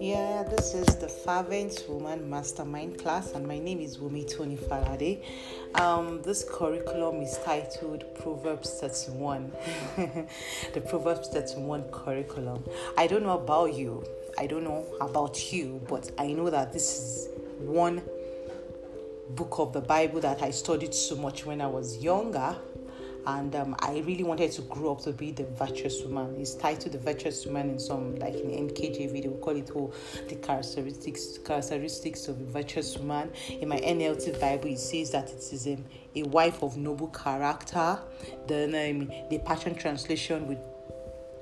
Yeah, this is the Fervent Woman Mastermind class, and my name is Wumi Tony Faraday. Um, this curriculum is titled Proverbs 31. the Proverbs 31 curriculum. I don't know about you, I don't know about you, but I know that this is one book of the Bible that I studied so much when I was younger and um, I really wanted to grow up to be the virtuous woman. It's titled the virtuous woman in some like in NKJV they will call it oh, the characteristics characteristics of a virtuous woman. In my NLT Bible it says that it is um, a wife of noble character. Then um, the Passion Translation would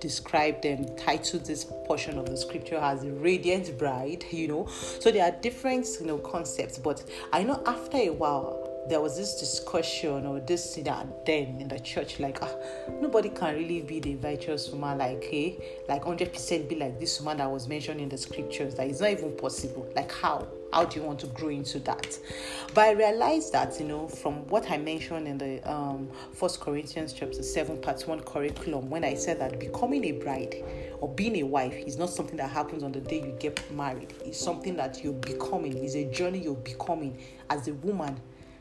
described and titled this portion of the scripture as a radiant bride you know so there are different you know concepts but i know after a while there was this discussion or this that then in the church like ah, nobody can really be the virtuous woman like hey like 100% be like this woman that was mentioned in the scriptures that is not even possible. Like how? How do you want to grow into that? But i realized that you know from what i mentioned in the um first corinthians chapter 7 part 1 curriculum when i said that becoming a bride or being a wife is not something that happens on the day you get married. It's something that you're becoming. It's a journey you're becoming as a woman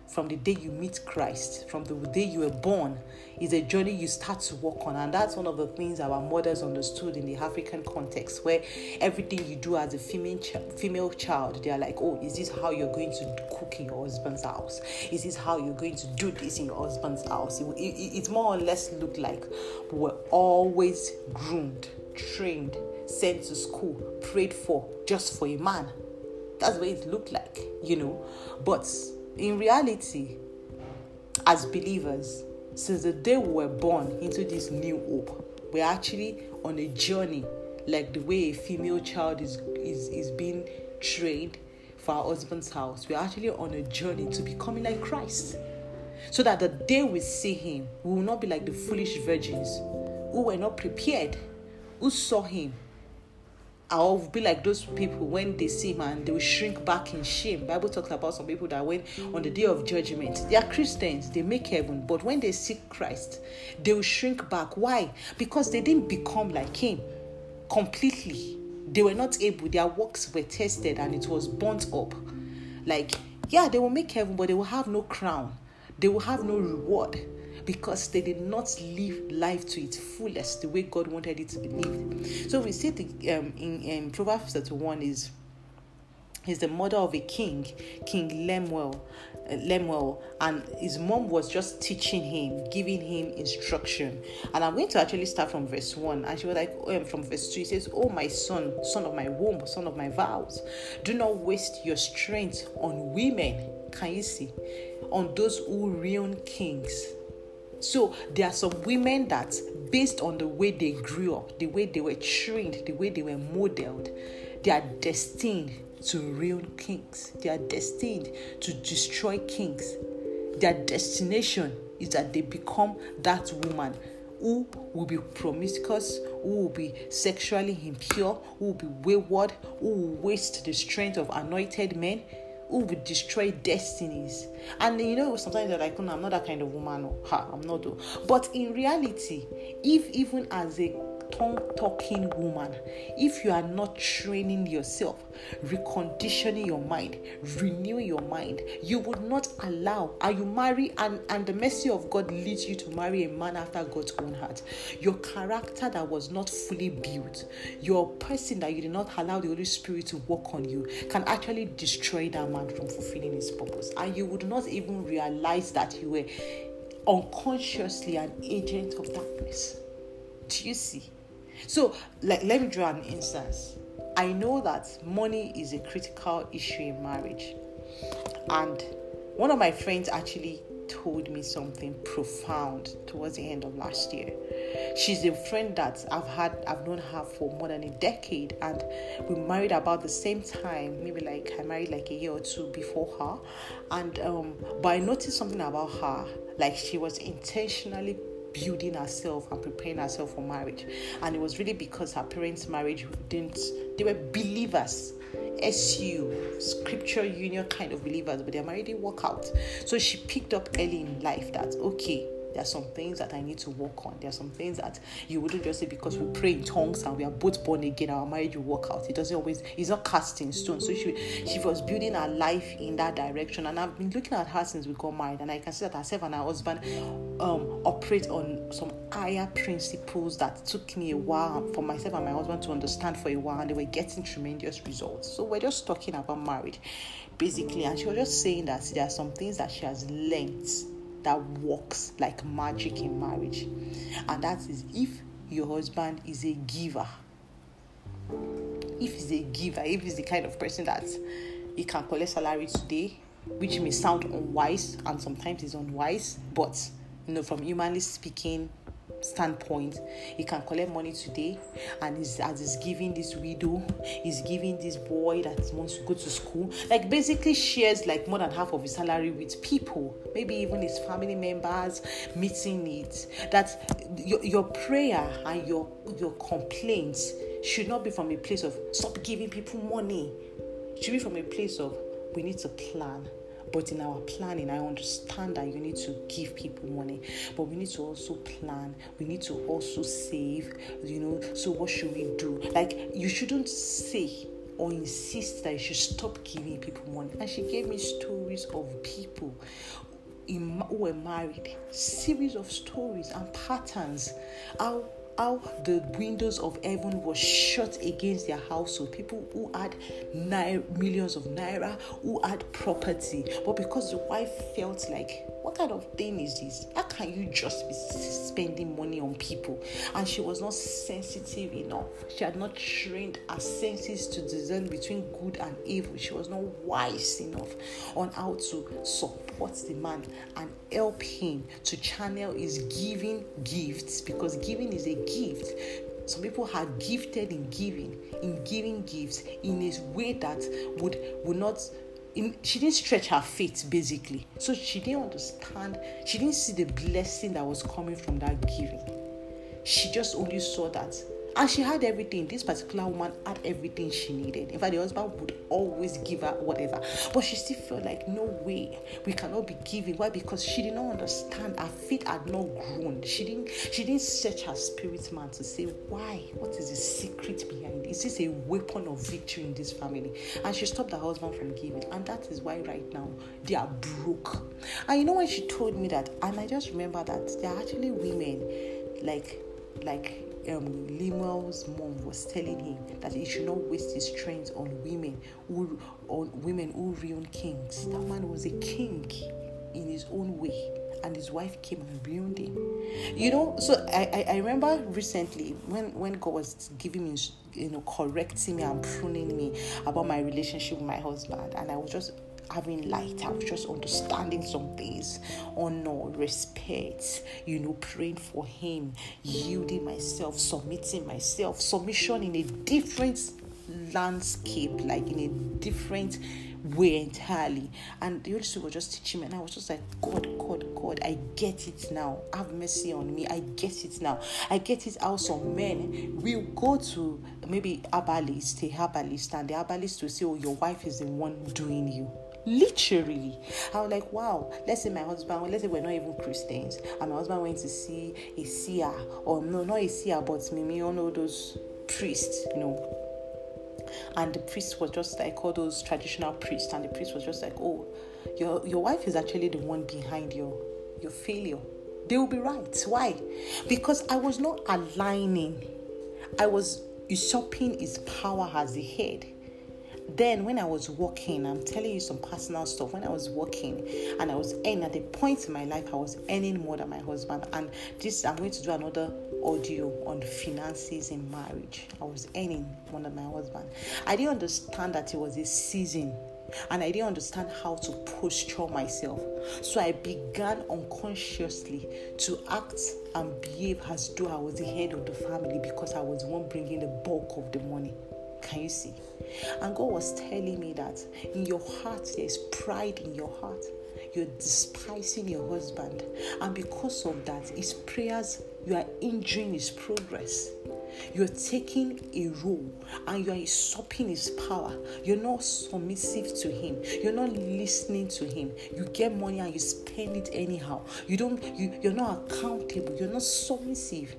from the day you meet Christ, from the day you were born, is a journey you start to walk on. And that's one of the things our mothers understood in the African context, where everything you do as a female, ch- female child, they're like, oh, is this how you're going to cook in your husband's house? Is this how you're going to do this in your husband's house? It, it, it more or less looked like we were always groomed, trained, sent to school, prayed for just for a man. That's what it looked like, you know. But in reality, as believers, since the day we were born into this new hope, we're actually on a journey like the way a female child is, is, is being trained for our husband's house. We're actually on a journey to becoming like Christ. So that the day we see him, we will not be like the foolish virgins who were not prepared, who saw him I'll be like those people when they see man, they will shrink back in shame. Bible talks about some people that when on the day of judgment, they are Christians, they make heaven, but when they see Christ, they will shrink back. Why? Because they didn't become like him completely. They were not able, their works were tested and it was burnt up. Like, yeah, they will make heaven, but they will have no crown, they will have no reward because they did not live life to its fullest the way God wanted it to be lived. So we see the, um, in, in Proverbs 31 is he's the mother of a king, King Lemuel. Uh, Lemuel, and his mom was just teaching him, giving him instruction. And I'm going to actually start from verse 1. And she was like, um, from verse 2, he says, Oh, my son, son of my womb, son of my vows, do not waste your strength on women. Can you see? On those who ruin kings so there are some women that, based on the way they grew up, the way they were trained, the way they were modeled, they are destined to ruin kings. They are destined to destroy kings. Their destination is that they become that woman who will be promiscuous, who will be sexually impure, who will be wayward, who will waste the strength of anointed men, who would destroy destinies. And you know, sometimes they're like, oh, no, I'm not that kind of woman. Or, ha, I'm not. Though. But in reality, if even as a tongue talking woman, if you are not training yourself, reconditioning your mind, renewing your mind, you would not allow, and you marry, and, and the mercy of God leads you to marry a man after God's own heart. Your character that was not fully built, your person that you did not allow the Holy Spirit to work on you, can actually destroy that man from fulfilling his purpose. And you would not even realize that you were unconsciously an agent of darkness. Do you see? So, like, let me draw an instance. I know that money is a critical issue in marriage, and one of my friends actually told me something profound towards the end of last year. She's a friend that I've had, I've known her for more than a decade, and we married about the same time. Maybe like I married like a year or two before her, and um, but I noticed something about her. Like she was intentionally building herself and preparing herself for marriage. And it was really because her parents' marriage didn't, they were believers. SU, scripture union kind of believers, but their marriage didn't work out. So she picked up early in life that, okay, There are some things that I need to work on. There are some things that you wouldn't just say because we pray in tongues and we are both born again, our marriage will work out. It doesn't always, it's not cast in stone. So she, she was building her life in that direction. And I've been looking at her since we got married, and I can see that herself and her husband um, operate on some higher principles that took me a while for myself and my husband to understand for a while, and they were getting tremendous results. So we're just talking about marriage basically, and she was just saying that there are some things that she has learned that works like magic in marriage, and that is if your husband is a giver. If he's a giver, if he's the kind of person that he can collect salary today, which may sound unwise and sometimes is unwise, but you know, from humanly speaking, standpoint. He can collect money today and he's as he's giving this widow he's giving this boy that wants to go to school like basically shares like more than half of his salary with people. Maybe even his family members meeting needs. That your, your prayer and your your complaints should not be from a place of stop giving people money. It should be from a place of we need to plan but in our planning, I understand that you need to give people money, but we need to also plan. We need to also save, you know. So, what should we do? Like, you shouldn't say or insist that you should stop giving people money. And she gave me stories of people who were married, series of stories and patterns. How how the windows of heaven were shut against their household. People who had millions of naira, who had property, but because the wife felt like, what kind of thing is this? How can you just be spending money on people? And she was not sensitive enough. She had not trained her senses to discern between good and evil. She was not wise enough on how to support the man and help him to channel his giving gifts because giving is a gift some people are gifted in giving in giving gifts in a way that would would not she didn't stretch her faith basically. So she didn't understand she didn't see the blessing that was coming from that giving. She just only saw that and she had everything. This particular woman had everything she needed. In fact, the husband would always give her whatever. But she still felt like, no way, we cannot be giving. Why? Because she did not understand. Her feet had not grown. She didn't she didn't search her spirit man to say, why? What is the secret behind it? Is this a weapon of victory in this family? And she stopped her husband from giving. And that is why right now they are broke. And you know when she told me that, and I just remember that there are actually women like like um, Lemuel's mom was telling him that he should not waste his strength on women who on women who ruin kings. That man was a king in his own way and his wife came and ruined him. You know, so I, I, I, remember recently when, when God was giving me, you know, correcting me and pruning me about my relationship with my husband, and I was just having light. I was just understanding some things, honor, respect, you know, praying for Him, yielding myself, submitting myself, submission in a different landscape, like in a different way entirely. And the Holy Spirit was just teaching me, and I was just like, God, God, God, I get it now. Have mercy on me. I get it now. I get it how some men will go to maybe herbalist, a herbalist, and the herbalist will say, Oh, your wife is the one doing you Literally. I was like, wow, let's say my husband, let's say we're not even Christians, and my husband went to see a seer, or no, not a seer, but maybe you know those priests, you know. And the priest was just like all those traditional priests, and the priest was just like, oh, your your wife is actually the one behind your your failure. They will be right. Why? Because I was not aligning. I was usurping his power as the head then when I was working, I'm telling you some personal stuff. When I was working and I was earning at a point in my life, I was earning more than my husband. And this I'm going to do another audio on finances in marriage. I was earning more than my husband. I didn't understand that it was a season and I didn't understand how to posture myself. So I began unconsciously to act and behave as though I was the head of the family because I was the one bringing the bulk of the money. Can you see? And God was telling me that in your heart, there's pride in your heart. You're despising your husband. And because of that, his prayers, you are injuring his progress. You're taking a role and you're usurping his power. You're not submissive to him. You're not listening to him. You get money and you spend it anyhow. You don't you, you're not accountable. You're not submissive.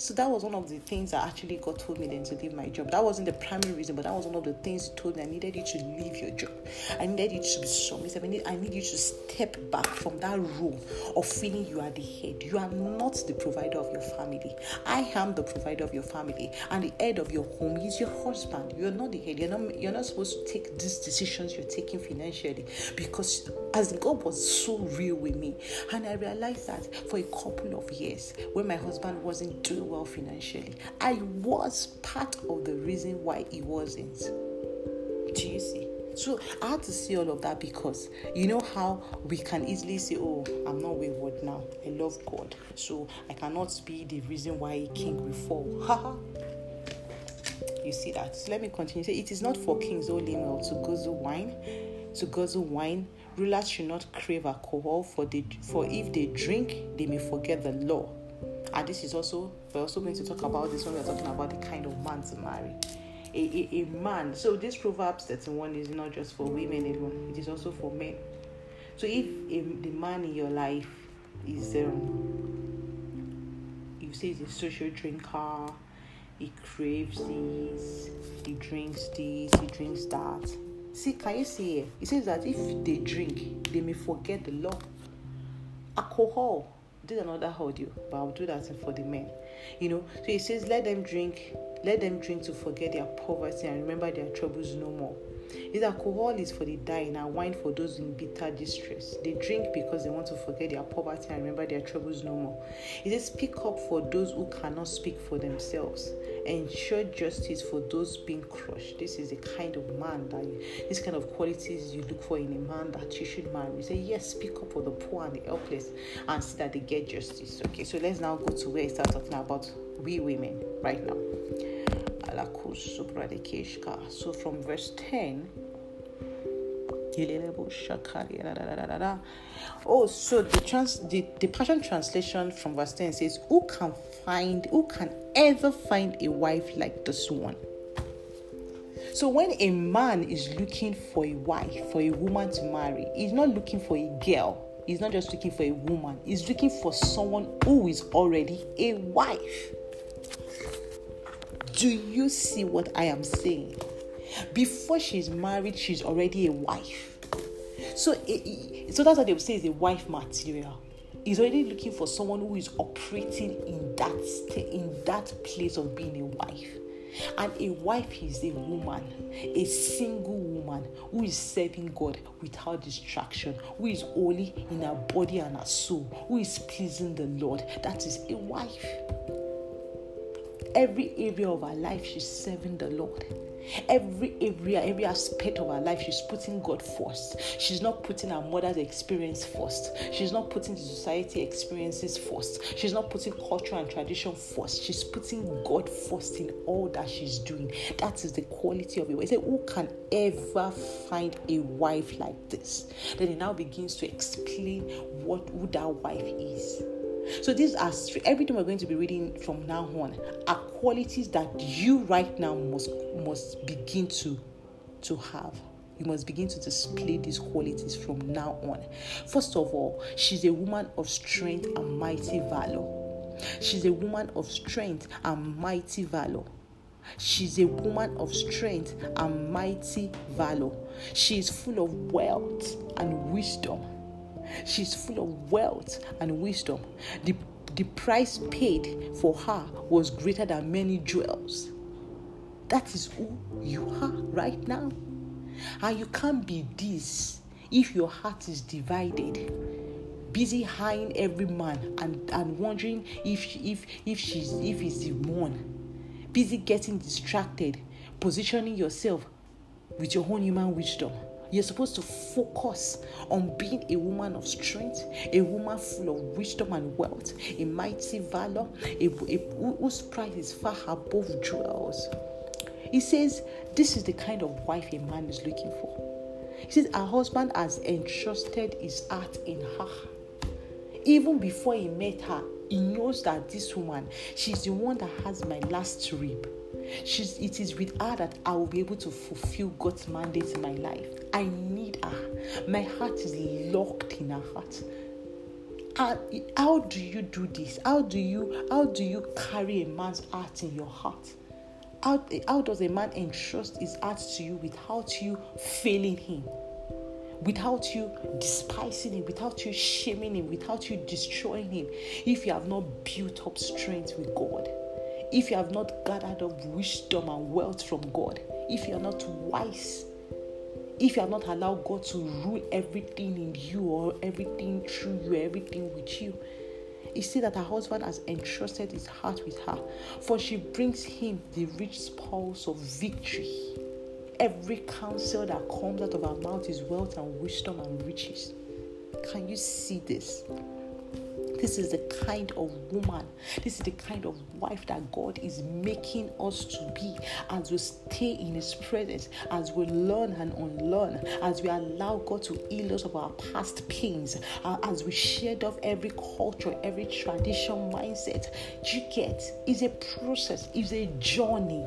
So that was one of the things that actually God told me then to leave my job. That wasn't the primary reason, but that was one of the things He told me. I needed you to leave your job. I needed you to be submissive. I need, I need you to step back from that role of feeling you are the head. You are not the provider of your family. I am the provider of your family, and the head of your home is your husband. You're not the head. You're not. You're not supposed to take these decisions you're taking financially because as God was so real with me, and I realized that for a couple of years when my husband wasn't doing well financially. I was part of the reason why he wasn't. Do you see? So I had to see all of that because you know how we can easily say, Oh, I'm not wayward now. I love God. So I cannot be the reason why king will fall. Haha. you see that? So let me continue. Say it is not for kings only to guzzle wine, to guzzle wine. Rulers should not crave alcohol, for they, for if they drink, they may forget the law and this is also we're also going to talk about this when we're talking about the kind of man to marry. A, a, a man. So this proverbs 31 is not just for women alone. It is also for men. So if a, the man in your life is um you say he's a social drinker he craves this he drinks this he drinks that. See can you see it says that if they drink they may forget the law. Alcohol did another audio, but I'll do that for the men. You know, so he says, let them drink, let them drink to forget their poverty and remember their troubles no more. His alcohol is for the dying and wine for those in bitter distress. They drink because they want to forget their poverty and remember their troubles no more. He says, Speak up for those who cannot speak for themselves. Ensure justice for those being crushed. This is the kind of man that you, this kind of qualities you look for in a man that you should marry. You say, Yes, speak up for the poor and the helpless and see that they get justice. Okay, so let's now go to where he starts talking about we women right now. So from verse 10, Oh, so the trans the, the Passion translation from verse 10 says, Who can find, who can ever find a wife like this one? So when a man is looking for a wife, for a woman to marry, he's not looking for a girl. He's not just looking for a woman. He's looking for someone who is already a wife. Do you see what I am saying? Before she's married, she's already a wife. So, so that's what they would say is a wife material. He's already looking for someone who is operating in that in that place of being a wife. And a wife is a woman, a single woman who is serving God without distraction, who is holy in her body and her soul, who is pleasing the Lord. That is a wife every area of our life she's serving the lord. Every area every aspect of her life she's putting god first. She's not putting her mother's experience first. She's not putting the society experiences first. She's not putting culture and tradition first. She's putting god first in all that she's doing. That is the quality of it. wife. Who can ever find a wife like this? Then he now begins to explain what who that wife is so these are everything we're going to be reading from now on are qualities that you right now must must begin to to have. You must begin to display these qualities from now on. First of all, she's a woman of strength and mighty valor. She's a woman of strength and mighty valor. She's a woman of strength and mighty valor. She is full of wealth and wisdom. She's full of wealth and wisdom. The, the price paid for her was greater than many jewels. That is who you are right now. And you can't be this if your heart is divided busy eyeing every man and, and wondering if if if she's if he's the one busy getting distracted positioning yourself with your own human wisdom you're supposed to focus on being a woman of strength, a woman full of wisdom and wealth, a mighty valor, a, a, whose pride is far above jewels. He says, This is the kind of wife a man is looking for. He says, Her husband has entrusted his heart in her. Even before he met her, He knows that this woman, she's the one that has my last rib. She's, it is with her that I will be able to fulfill God's mandate in my life. I need her. My heart is locked in her heart. How, how do you do this? How do you how do you carry a man's heart in your heart? How, how does a man entrust his heart to you without you failing him? Without you despising him, without you shaming him, without you destroying him, if you have not built up strength with God, if you have not gathered up wisdom and wealth from God, if you are not wise, if you are not allowed God to rule everything in you or everything through you, everything with you, you see that her husband has entrusted his heart with her, for she brings him the rich spoils of victory. Every counsel that comes out of her mouth is wealth and wisdom and riches. Can you see this? This is the kind of woman, this is the kind of wife that God is making us to be as we stay in His presence, as we learn and unlearn, as we allow God to heal us of our past pains, uh, as we shed off every culture, every tradition mindset. You get, is a process, it's a journey.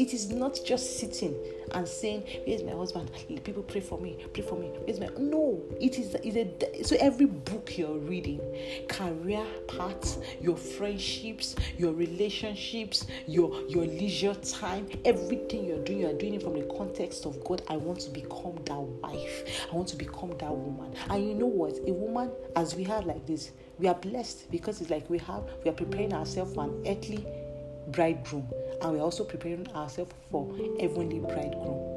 It is not just sitting and saying, Where's my husband? People pray for me, pray for me. Where's my no? It is is a so every book you're reading, career paths, your friendships, your relationships, your your leisure time, everything you're doing, you're doing it from the context of God. I want to become that wife. I want to become that woman. And you know what? A woman, as we have like this, we are blessed because it's like we have we are preparing ourselves for an earthly bridegroom and we're also preparing ourselves for heavenly bridegroom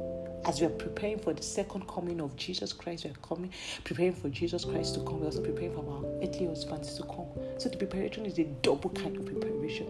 as we are preparing for the second coming of Jesus Christ, we are coming, preparing for Jesus Christ to come. We're also preparing for our earthly husbands to come. So the preparation is a double kind of preparation.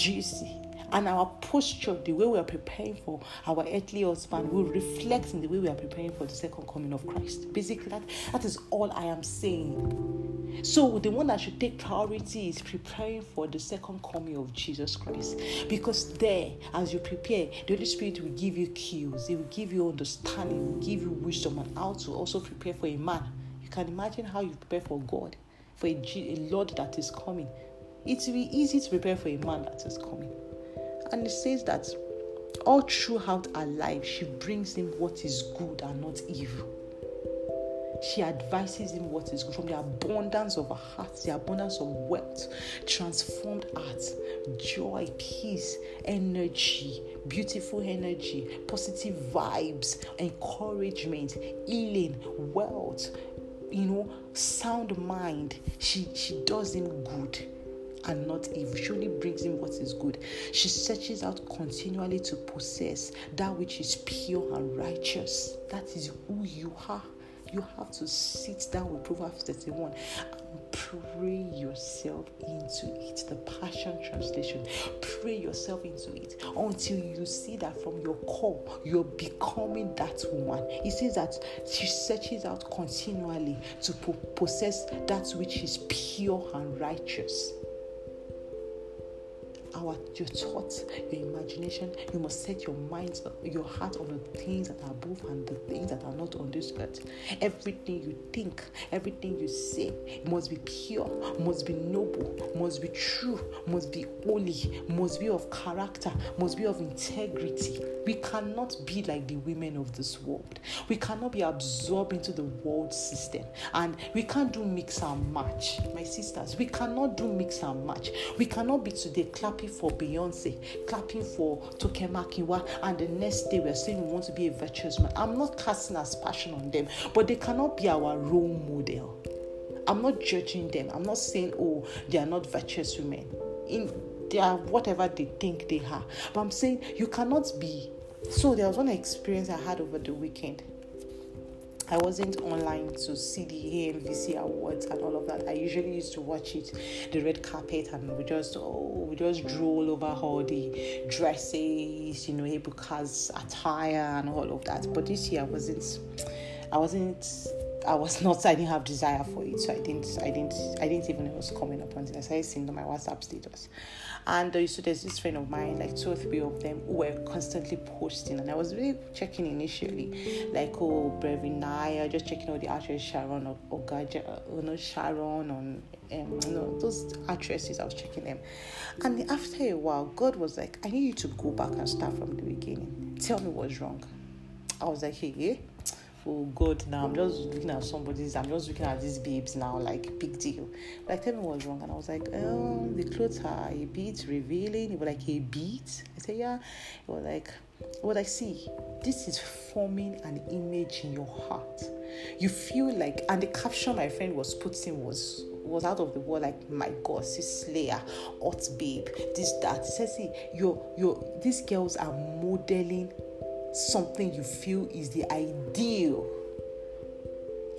Juicy. And our posture, the way we are preparing for our earthly husband, will reflect in the way we are preparing for the second coming of Christ. Basically, that, that is all I am saying. So, the one that should take priority is preparing for the second coming of Jesus Christ. Because there, as you prepare, the Holy Spirit will give you cues, He will give you understanding, will give you wisdom on how to also prepare for a man. You can imagine how you prepare for God, for a Lord that is coming. It will be easy to prepare for a man that is coming. And it says that all throughout her life, she brings him what is good and not evil. She advises him what is good from the abundance of her heart, the abundance of wealth, transformed heart, joy, peace, energy, beautiful energy, positive vibes, encouragement, healing, wealth, you know, sound mind. She she does him good and not evil. She only brings him what is good. She searches out continually to possess that which is pure and righteous. That is who you are. You have to sit down with Proverbs 31 and pray yourself into it. The Passion Translation. Pray yourself into it until you see that from your core you're becoming that woman. It says that she searches out continually to possess that which is pure and righteous our your thoughts, your imagination. You must set your mind, your heart on the things that are above and the things that are not on this earth. Everything you think, everything you say must be pure, must be noble, must be true, must be holy, must be of character, must be of integrity. We cannot be like the women of this world. We cannot be absorbed into the world system, and we can't do mix and match. My sisters, we cannot do mix and match. We cannot be today clapping for Beyonce, clapping for Toke Makinwa, and the next day we're saying we want to be a virtuous man. I'm not casting aspersion on them, but they cannot be our role model. I'm not judging them. I'm not saying, oh, they are not virtuous women. In they are whatever they think they are. But I'm saying you cannot be. So there was one experience I had over the weekend. I wasn't online to see the AMVC awards and all of that. I usually used to watch it, the red carpet, and we just oh we just drool over all the dresses, you know, Ebuka's attire and all of that. But this year I wasn't, I wasn't, I was not. I didn't have desire for it, so I didn't. I didn't. I didn't even know it was coming up until I started seeing on my WhatsApp status. And uh, so there's this friend of mine, like two or three of them, who were constantly posting, and I was really checking initially, like oh, Brevin just checking out the actress Sharon or, or Gaja, uh, you know, Sharon on um, you know, those actresses, I was checking them. And after a while, God was like, I need you to go back and start from the beginning. Tell me what's wrong. I was like, hey, Oh God, now I'm just looking at somebody's, I'm just looking at these babes now, like big deal. Like, tell me what's wrong. And I was like, oh, the clothes are a bit revealing. It was like a beat. I said, yeah. It was like, what I see, this is forming an image in your heart. You feel like, and the caption my friend was putting was was out of the world like my god sis slayer hot babe this that says see your your these girls are modeling something you feel is the ideal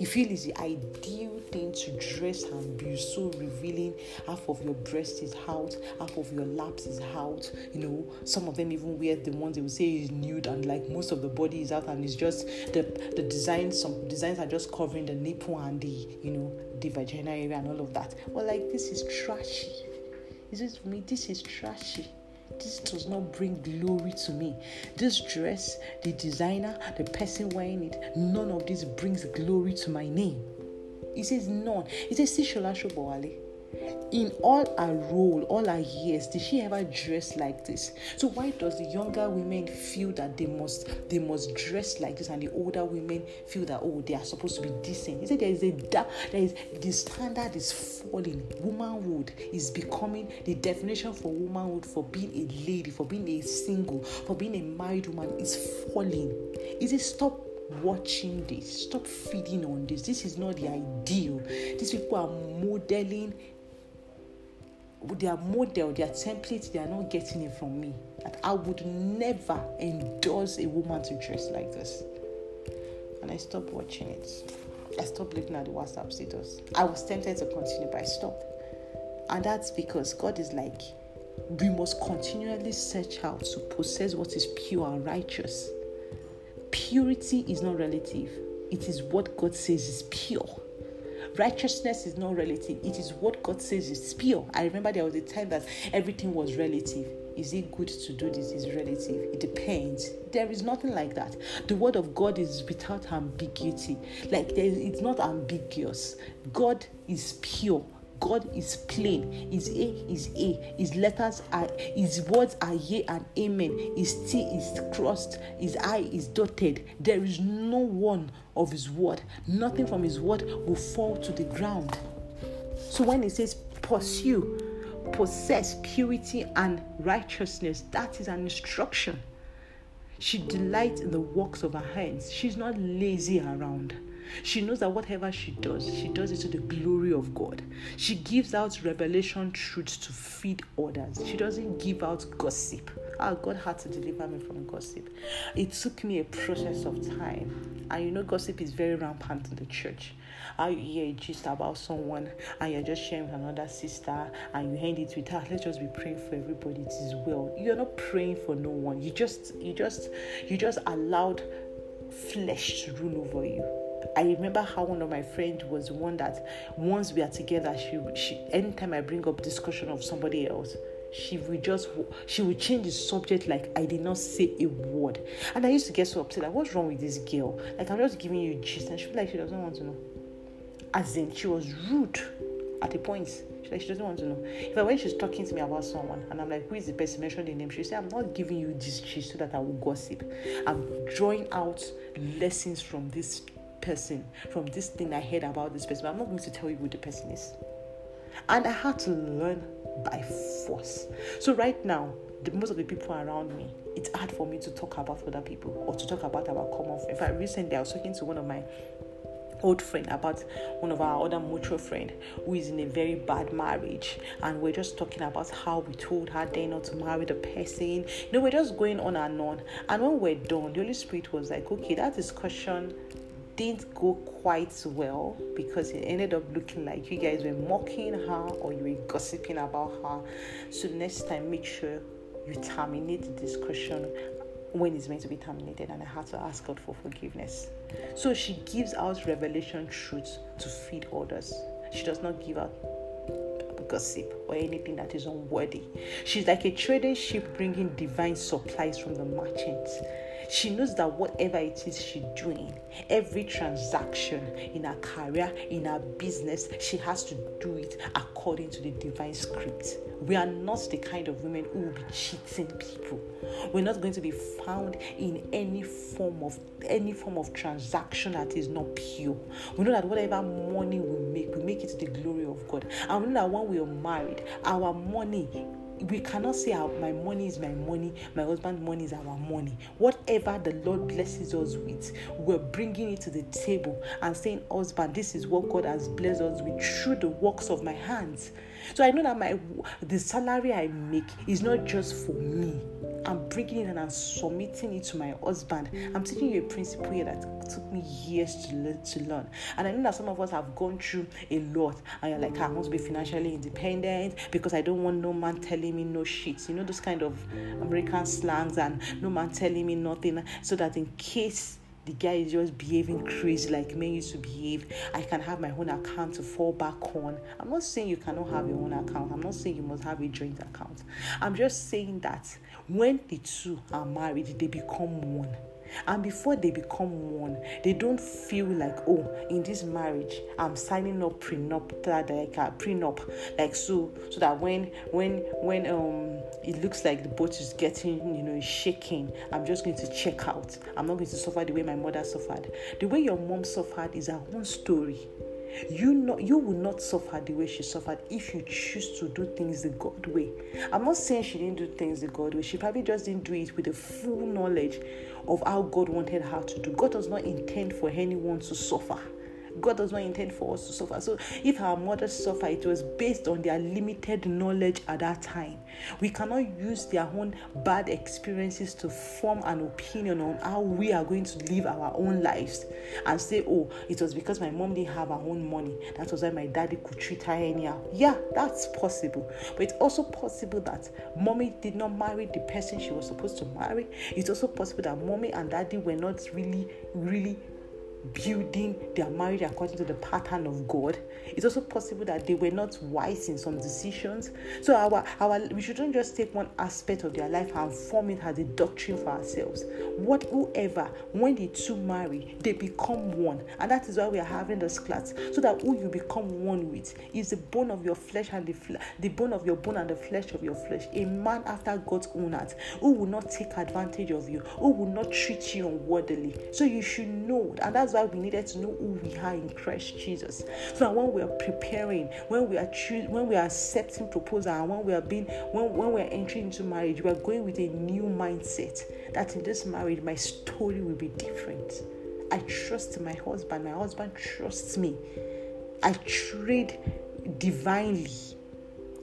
you feel is the ideal thing to dress and be so revealing. Half of your breast is out, half of your laps is out. You know, some of them even wear the ones they will say is nude, and like most of the body is out, and it's just the the designs. Some designs are just covering the nipple and the you know the vagina area and all of that. Well, like this is trashy. Is for me? This is trashy this does not bring glory to me. This dress, the designer, the person wearing it, none of this brings glory to my name. He says none. He says, Sishola Sobowale in all her role, all her years, did she ever dress like this? So why does the younger women feel that they must they must dress like this, and the older women feel that oh they are supposed to be decent? He said there is a there is the standard is falling. Womanhood is becoming the definition for womanhood for being a lady, for being a single, for being a married woman is falling. Is it stop watching this. Stop feeding on this. This is not the ideal. These people are modeling their model, their template, they are not getting it from me. That I would never endorse a woman to dress like this. And I stopped watching it. I stopped looking at the WhatsApp status. I was tempted to continue, but I stopped. And that's because God is like, we must continually search out to possess what is pure and righteous. Purity is not relative, it is what God says is pure. Righteousness is not relative, it is what God says is pure. I remember there was a time that everything was relative. Is it good to do this? Is relative. It depends. There is nothing like that. The word of God is without ambiguity. Like it's not ambiguous. God is pure. God is plain. His A is A. His letters are, his words are yea and amen. His T is crossed. His I is dotted. There is no one of his word. Nothing from his word will fall to the ground. So when he says pursue, possess purity and righteousness, that is an instruction. She delights in the works of her hands. She's not lazy around. She knows that whatever she does, she does it to the glory of God. She gives out revelation truths to feed others. She doesn't give out gossip. Ah, God had to deliver me from gossip. It took me a process of time. And you know, gossip is very rampant in the church. How you hear a gist about someone and you're just sharing with another sister and you hand it with her. Let's just be praying for everybody. It is well. You're not praying for no one. You just you just you just allowed flesh to rule over you I remember how one of my friends was one that once we are together, she she anytime I bring up discussion of somebody else, she would just she would change the subject like I did not say a word. And I used to get so upset. Like, what's wrong with this girl? Like I'm just giving you gist, and she feel like she doesn't want to know. As in, she was rude at a point. She like she doesn't want to know. If I when she's talking to me about someone and I'm like, who is the person? Mention the name. She say, I'm not giving you this gist so that I will gossip. I'm drawing out lessons from this person, from this thing I heard about this person. I'm not going to tell you who the person is. And I had to learn by force. So right now, the, most of the people around me, it's hard for me to talk about other people or to talk about our common friend. In fact, recently I was talking to one of my old friend about one of our other mutual friend who is in a very bad marriage and we're just talking about how we told her then not to marry the person you know we're just going on and on and when we're done the holy spirit was like okay that discussion didn't go quite well because it ended up looking like you guys were mocking her or you were gossiping about her. So next time, make sure you terminate the discussion when it's meant to be terminated, and I had to ask God for forgiveness. So she gives out revelation truths to feed others. She does not give out gossip or anything that is unworthy. She's like a trading ship bringing divine supplies from the merchants. She knows that whatever it is she's doing, every transaction in her career, in her business, she has to do it according to the divine script. We are not the kind of women who will be cheating people. We're not going to be found in any form of any form of transaction that is not pure. We know that whatever money we make, we make it to the glory of God. And we know that when we are married, our money we cannot say our, my money is my money, my husband's money is our money. Whatever the Lord blesses us with, we're bringing it to the table and saying, Husband, this is what God has blessed us with through the works of my hands. So I know that my the salary I make is not just for me. I'm bringing it and I'm submitting it to my husband. I'm teaching you a principle here that took me years to learn, to learn. And I know that some of us have gone through a lot. And you're like, ah, I want to be financially independent because I don't want no man telling me no shit. You know those kind of American slangs and no man telling me nothing. So that in case the guy is just behaving crazy like men used to behave. I can have my own account to fall back on. I'm not saying you cannot have your own account. I'm not saying you must have a joint account. I'm just saying that when the two are married, they become one. And before they become one, they don't feel like, oh, in this marriage, I'm signing up prenup, like a prenup, like so, so that when when when um it looks like the boat is getting, you know, shaking, I'm just going to check out. I'm not going to suffer the way my mother suffered. The way your mom suffered is her own story. You know, you will not suffer the way she suffered if you choose to do things the God way. I'm not saying she didn't do things the God way. She probably just didn't do it with the full knowledge of how God wanted her to do. God does not intend for anyone to suffer. God does not intend for us to suffer. So if our mothers suffer, it was based on their limited knowledge at that time. We cannot use their own bad experiences to form an opinion on how we are going to live our own lives and say, oh, it was because my mom didn't have her own money. That was why my daddy could treat her anyhow. Yeah, that's possible. But it's also possible that mommy did not marry the person she was supposed to marry. It's also possible that mommy and daddy were not really, really building their marriage according to the pattern of God. It's also possible that they were not wise in some decisions. So our our we shouldn't just take one aspect of their life and form it as a doctrine for ourselves. What whoever, when the two marry, they become one. And that is why we are having this class. So that who you become one with is the bone of your flesh and the fle- the bone of your bone and the flesh of your flesh. A man after God's own heart who will not take advantage of you, who will not treat you unworthily. So you should know, and that's why we needed to know who we are in Christ Jesus. So that when we are preparing, when we are choosing, when we are accepting proposal, and when we are being, when, when we are entering into marriage, we are going with a new mindset that in this marriage, my story will be different. I trust my husband, my husband trusts me. I trade divinely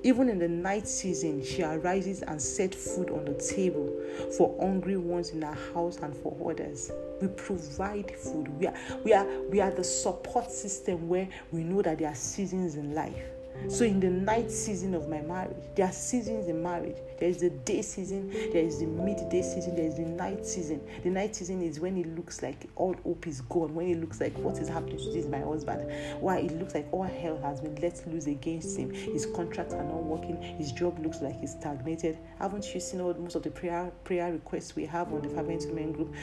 even in the night season, she arises and sets food on the table for hungry ones in our house and for others. We provide food. We are, we are, we are the support system where we know that there are seasons in life. So, in the night season of my marriage, there are seasons in marriage. There is the day season, there is the midday season, there is the night season. The night season is when it looks like all hope is gone, when it looks like what is happening to this my husband, why it looks like all hell has been let loose against him. His contracts are not working, his job looks like it's stagnated. Haven't you seen all most of the prayer prayer requests we have on the Fervent Women group?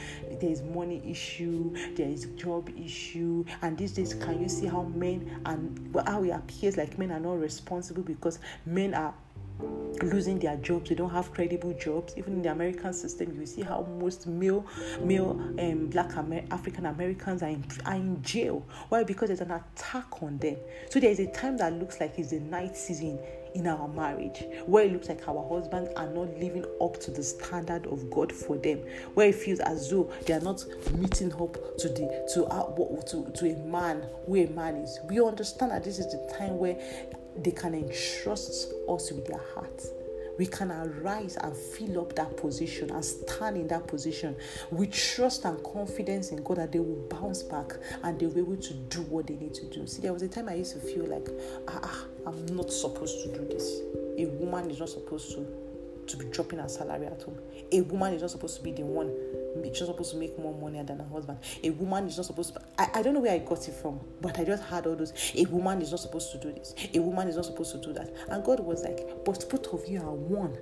There is money issue, there is job issue, and these days, can you see how men and how it appears like men are not responsible because men are losing their jobs. They don't have credible jobs. Even in the american system you see how most male male um, black Amer- african americans are in, are in jail. Why? Because there's an attack on them. So there is a time that looks like it's the night season in our marriage where it looks like our husbands are not living up to the standard of God for them where it feels as though they are not meeting up to the to our, to, to a man who a man is. We understand that this is the time where they can entrust us with their hearts we can arise and fill up that position and stand in that position with trust and confidence in God that they will bounce back and they'll be able to do what they need to do. See, there was a time I used to feel like, ah, ah I'm not supposed to do this. A woman is not supposed to to be dropping her salary at home. A woman is not supposed to be the one. She's not supposed to make more money than her husband. A woman is not supposed to. I, I don't know where I got it from, but I just had all those. A woman is not supposed to do this. A woman is not supposed to do that. And God was like, but both of you are one.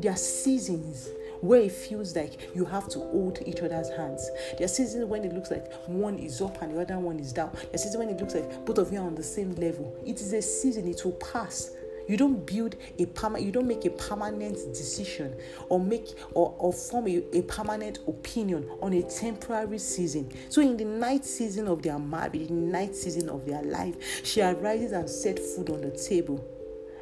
There are seasons where it feels like you have to hold each other's hands. There are seasons when it looks like one is up and the other one is down. There are seasons when it looks like both of you are on the same level. It is a season, it will pass. You don't build a permanent, you don't make a permanent decision or make or, or form a, a permanent opinion on a temporary season. So in the night season of their marriage, the night season of their life, she arises and set food on the table.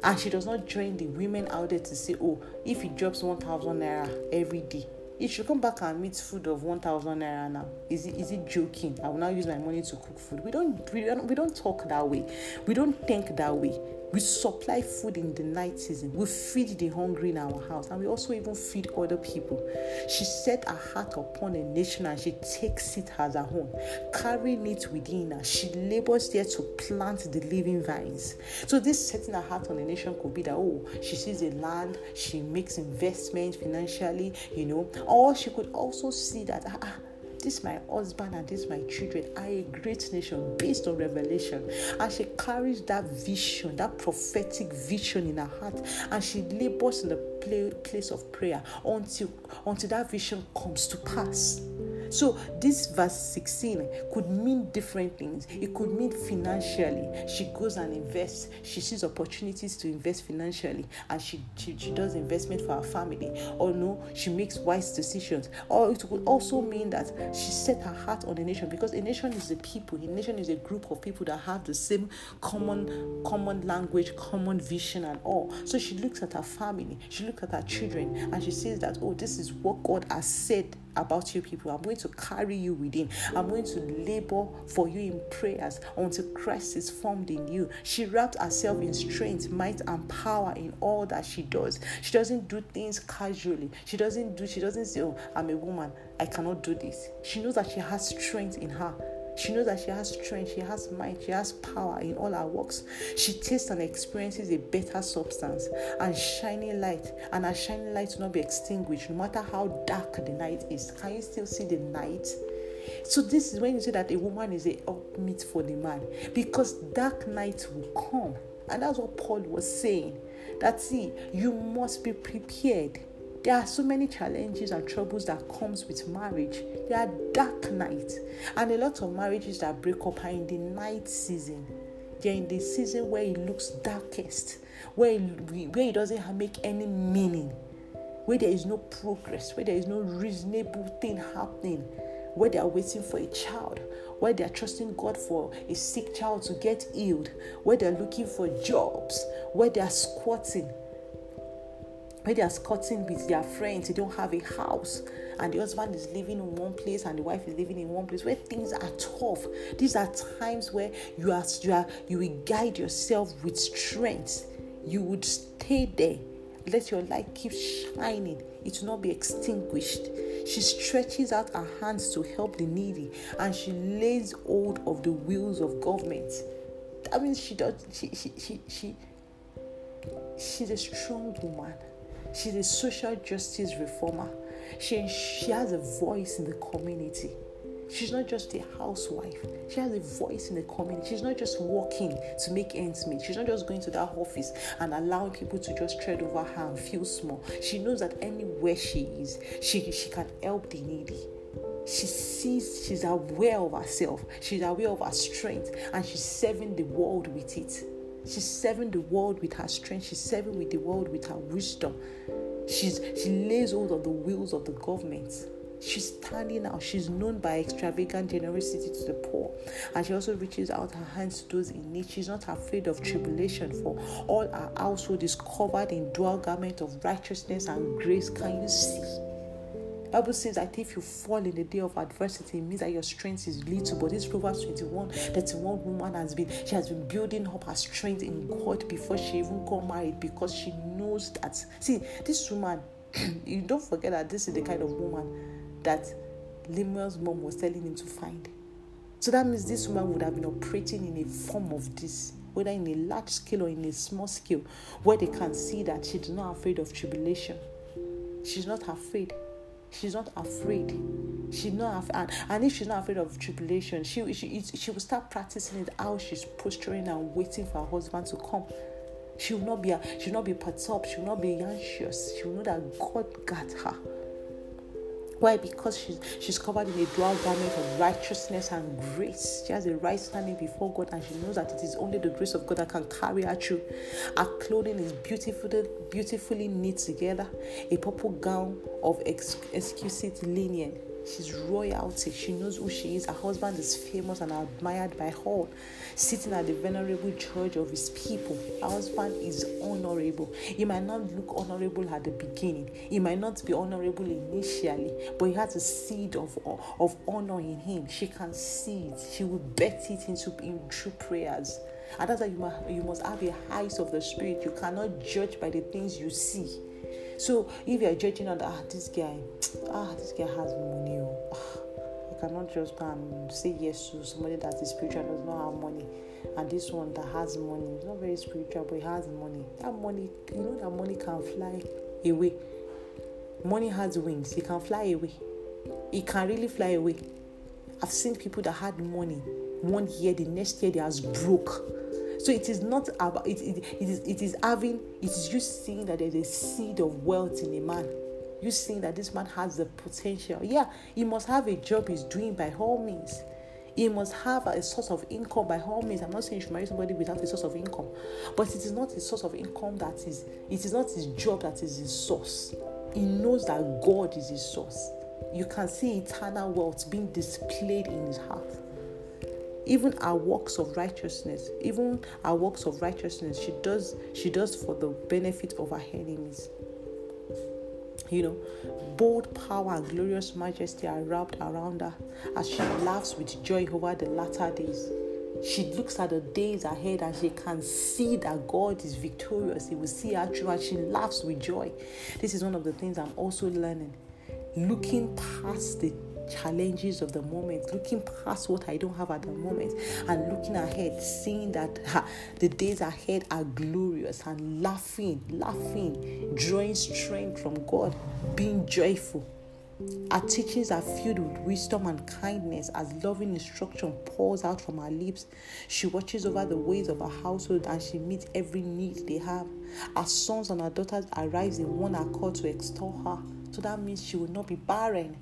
And she does not join the women out there to say, oh, if he drops 1,000 naira every day, he should come back and meet food of 1,000 naira now. Is it, is it joking? I will now use my money to cook food. We don't, we don't, we don't talk that way. We don't think that way. We supply food in the night season. We feed the hungry in our house, and we also even feed other people. She set her heart upon a nation and she takes it as her own, carrying it within her. She labors there to plant the living vines. So, this setting her heart on a nation could be that, oh, she sees a land, she makes investment financially, you know, or she could also see that, ah, ah this is my husband and this my children are a great nation based on revelation. And she carries that vision, that prophetic vision in her heart, and she labors in the place of prayer until until that vision comes to pass. So this verse 16 could mean different things. It could mean financially. She goes and invests. She sees opportunities to invest financially and she, she, she does investment for her family. Or no, she makes wise decisions. Or it could also mean that she set her heart on a nation because a nation is a people. A nation is a group of people that have the same common common language, common vision and all. So she looks at her family, she looks at her children and she says that, oh, this is what God has said about you people. I'm going to carry you within. I'm going to labor for you in prayers until Christ is formed in you. She wrapped herself in strength, might, and power in all that she does. She doesn't do things casually. She doesn't do, she doesn't say, Oh, I'm a woman. I cannot do this. She knows that she has strength in her. She knows that she has strength, she has might, she has power in all her works. She tastes and experiences a better substance and shining light, and her shining light will not be extinguished no matter how dark the night is. Can you still see the night? So this is when you say that a woman is a meet for the man, because dark night will come, and that's what Paul was saying. That see, you must be prepared there are so many challenges and troubles that comes with marriage. There are dark nights, and a lot of marriages that break up are in the night season. They're in the season where it looks darkest, where it, where it doesn't make any meaning, where there is no progress, where there is no reasonable thing happening, where they are waiting for a child, where they are trusting God for a sick child to get healed, where they are looking for jobs, where they are squatting where they are squatting with their friends, they don't have a house, and the husband is living in one place and the wife is living in one place, where things are tough. These are times where you are you are you will guide yourself with strength. You would stay there. Let your light keep shining. It will not be extinguished. She stretches out her hands to help the needy and she lays hold of the wheels of government. That means she does she she she, she she's a strong woman She's a social justice reformer. She, she has a voice in the community. She's not just a housewife. She has a voice in the community. She's not just working to make ends meet. She's not just going to that office and allowing people to just tread over her and feel small. She knows that anywhere she is, she, she can help the needy. She sees, she's aware of herself, she's aware of her strength, and she's serving the world with it. She's serving the world with her strength. She's serving with the world with her wisdom. She's she lays hold of the wheels of the government. She's standing out. She's known by extravagant generosity to the poor. And she also reaches out her hands to those in need. She's not afraid of tribulation, for all her household is covered in dual garment of righteousness and grace. Can you see? Bible says that if you fall in the day of adversity, it means that your strength is little. But this Proverbs 21, 31 woman has been, she has been building up her strength in God before she even got married because she knows that. See, this woman, you don't forget that this is the kind of woman that Lemuel's mom was telling him to find. So that means this woman would have been operating in a form of this, whether in a large scale or in a small scale, where they can see that she's not afraid of tribulation She's not afraid. She's not afraid. She's not af- and, and if she's not afraid of tribulation, she she she will start practicing it how she's posturing and waiting for her husband to come. She will not be she will not be perturbed. She will not be anxious. She will know that God got her. Why? Because she's she's covered in a dual garment of righteousness and grace. She has a right standing before God, and she knows that it is only the grace of God that can carry her through. Her clothing is beautifully, beautifully knit together. A purple gown of ex- exquisite linen She's royalty. She knows who she is. Her husband is famous and admired by all. Sitting at the venerable judge of his people. Her husband is honorable. He might not look honorable at the beginning. He might not be honorable initially, but he has a seed of, of honor in him. She can see it. She will bet it into in true prayers. And that's why you must, you must have a eyes of the spirit. You cannot judge by the things you see so if you're judging on ah this guy, ah this guy has money, oh, ah, cannot just and say yes to somebody that is spiritual does not have money, and this one that has money, not very spiritual but he has money. That money, you know, that money can fly away. Money has wings; it can fly away. It can really fly away. I've seen people that had money one year, the next year they has broke so it is not about it, it, it is it is having it is you seeing that there's a seed of wealth in a man. You seeing that this man has the potential. Yeah, he must have a job he's doing by all means. He must have a source of income by all means. I'm not saying you should marry somebody without a source of income, but it is not a source of income that is, it is not his job that is his source. He knows that God is his source. You can see eternal wealth being displayed in his heart even our works of righteousness even our works of righteousness she does she does for the benefit of her enemies you know bold power and glorious majesty are wrapped around her as she laughs with joy over the latter days she looks at the days ahead and she can see that God is victorious. He will see her through and she laughs with joy. This is one of the things I'm also learning. Looking past the challenges of the moment, looking past what I don't have at the moment, and looking ahead, seeing that ha, the days ahead are glorious, and laughing, laughing, drawing strength from God, being joyful. Our teachings are filled with wisdom and kindness as loving instruction pours out from our lips. She watches over the ways of her household and she meets every need they have. Our sons and our daughters arise in one accord to extol her. So that means she will not be barren.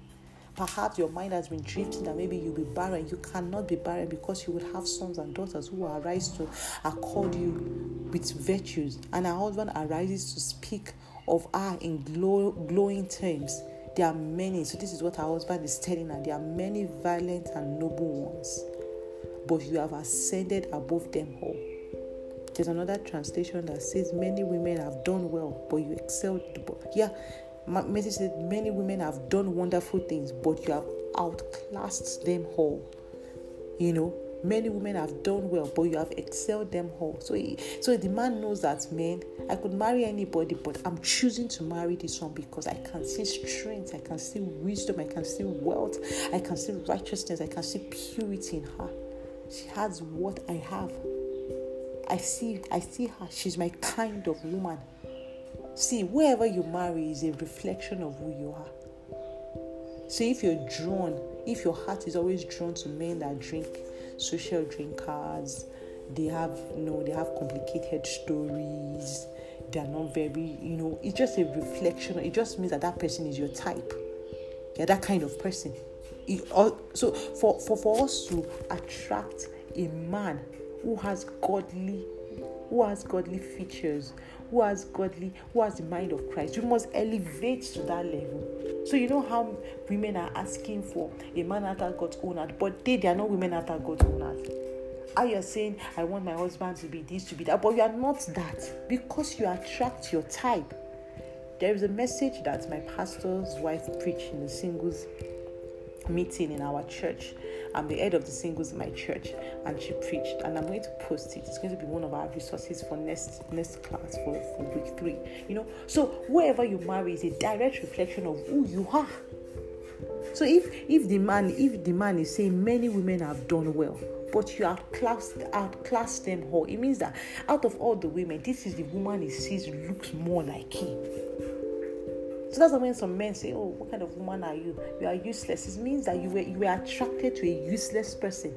Perhaps your mind has been drifting that maybe you'll be barren. You cannot be barren because you will have sons and daughters who will arise to accord you with virtues. And her husband arises to speak of her in glow, glowing terms. There are many, so this is what her husband is telling her. There are many violent and noble ones, but you have ascended above them all. There's another translation that says, Many women have done well, but you excelled. Yeah, message said many women have done wonderful things, but you have outclassed them all. You know, many women have done well, but you have excelled them all. So, he, so the man knows that, man, I could marry anybody, but I'm choosing to marry this one because I can see strength, I can see wisdom, I can see wealth, I can see righteousness, I can see purity in her. She has what I have. I see, I see her. She's my kind of woman. See, whoever you marry is a reflection of who you are. So if you're drawn, if your heart is always drawn to men that drink social drinkers, they have you know they have complicated stories, they are not very, you know, it's just a reflection. It just means that that person is your type. You're that kind of person. It, so for, for, for us to attract a man who has godly who has godly features, who has godly, who has the mind of Christ. You must elevate to that level. So you know how women are asking for a man after God's own heart, but they, they are not women after God's own heart. How you're saying, I want my husband to be this, to be that, but you are not that because you attract your type. There is a message that my pastor's wife preached in the singles meeting in our church. I'm the head of the singles in my church, and she preached, and I'm going to post it. It's going to be one of our resources for next next class for, for week three. You know, so whoever you marry is a direct reflection of who you are. So if if the man if the man is saying many women have done well, but you outclassed outclassed them all, it means that out of all the women, this is the woman he sees looks more like him. So that's when some men say, Oh, what kind of woman are you? You are useless. It means that you were you were attracted to a useless person.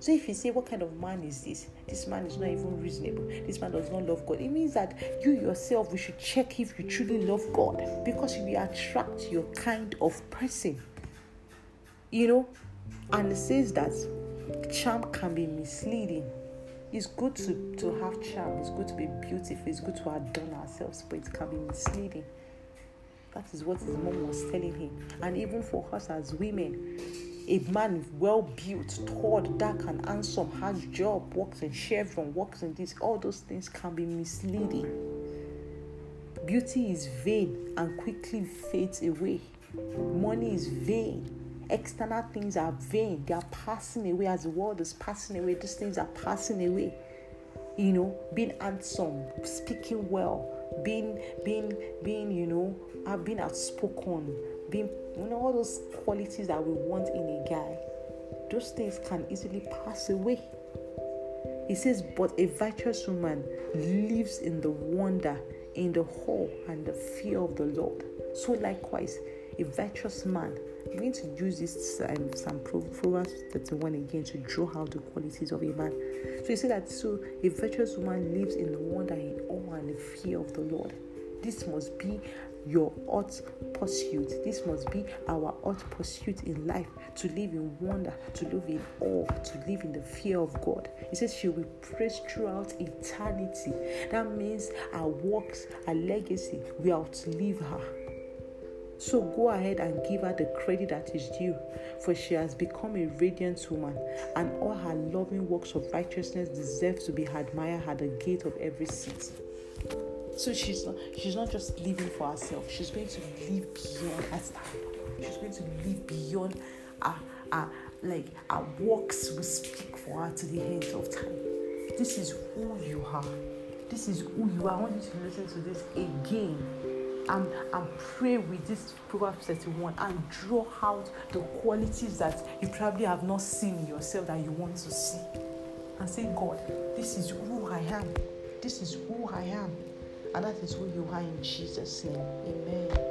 So if you say, What kind of man is this? This man is not even reasonable. This man does not love God. It means that you yourself, we should check if you truly love God because you attract your kind of person. You know? And it says that charm can be misleading. It's good to, to have charm, it's good to be beautiful, it's good to adorn ourselves, but it can be misleading. That is what his mom was telling him. And even for us as women, a man well built, tall, dark, and handsome has job, works in Chevron, works in this, all those things can be misleading. Beauty is vain and quickly fades away. Money is vain. External things are vain. They are passing away as the world is passing away. These things are passing away. You know, being handsome, speaking well, being being being you know, uh, been outspoken, being you know all those qualities that we want in a guy those things can easily pass away he says but a virtuous woman lives in the wonder in the awe and the fear of the lord so likewise a virtuous man I'm going to use this um, some Proverbs 31 again to draw out the qualities of a man. So you see that so a virtuous woman lives in the wonder, in awe, and the fear of the Lord. This must be your hot pursuit. This must be our hot pursuit in life to live in wonder, to live in awe, to live in the fear of God. He says she will praise throughout eternity. That means our works, our legacy will outlive her. So go ahead and give her the credit that is due, for she has become a radiant woman, and all her loving works of righteousness deserve to be admired at the gate of every city. So she's not she's not just living for herself. She's going to live beyond her standard. She's going to live beyond our, our like our works will speak for her to the end of time. This is who you are. This is who you are. I want you to listen to this again and, and pray with this Proverbs 31 and draw out the qualities that you probably have not seen in yourself that you want to see. And say, God, this is who I am. This is who I am. And that is who you are in Jesus' name. Amen.